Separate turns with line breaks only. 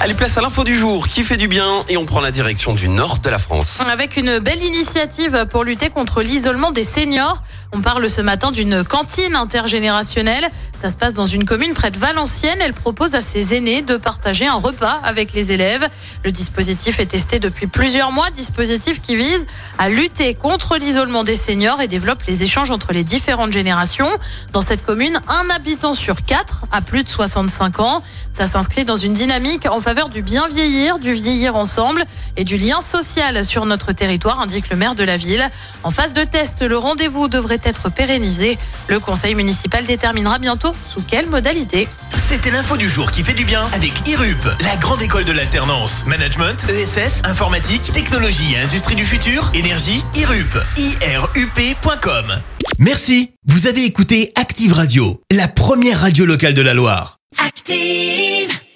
Allez, place à l'info du jour qui fait du bien et on prend la direction du nord de la France.
Avec une belle initiative pour lutter contre l'isolement des seniors. On parle ce matin d'une cantine intergénérationnelle. Ça se passe dans une commune près de Valenciennes. Elle propose à ses aînés de partager un repas avec les élèves. Le dispositif est testé depuis plusieurs mois, dispositif qui vise à lutter contre l'isolement des seniors et développe les échanges entre les différentes générations. Dans cette commune, un habitant sur quatre a plus de 65 ans. Ça s'inscrit dans une dynamique en faveur du bien vieillir, du vieillir ensemble et du lien social sur notre territoire, indique le maire de la ville. En phase de test, le rendez-vous devrait être pérennisé. Le conseil municipal déterminera bientôt sous quelle modalité.
C'était l'info du jour qui fait du bien avec IRUP, la grande école de l'alternance. Management, ESS, informatique, technologie et industrie du futur, énergie, IRUP. IRUP.com. Merci. Vous avez écouté Active Radio, la première radio locale de la Loire.
Active.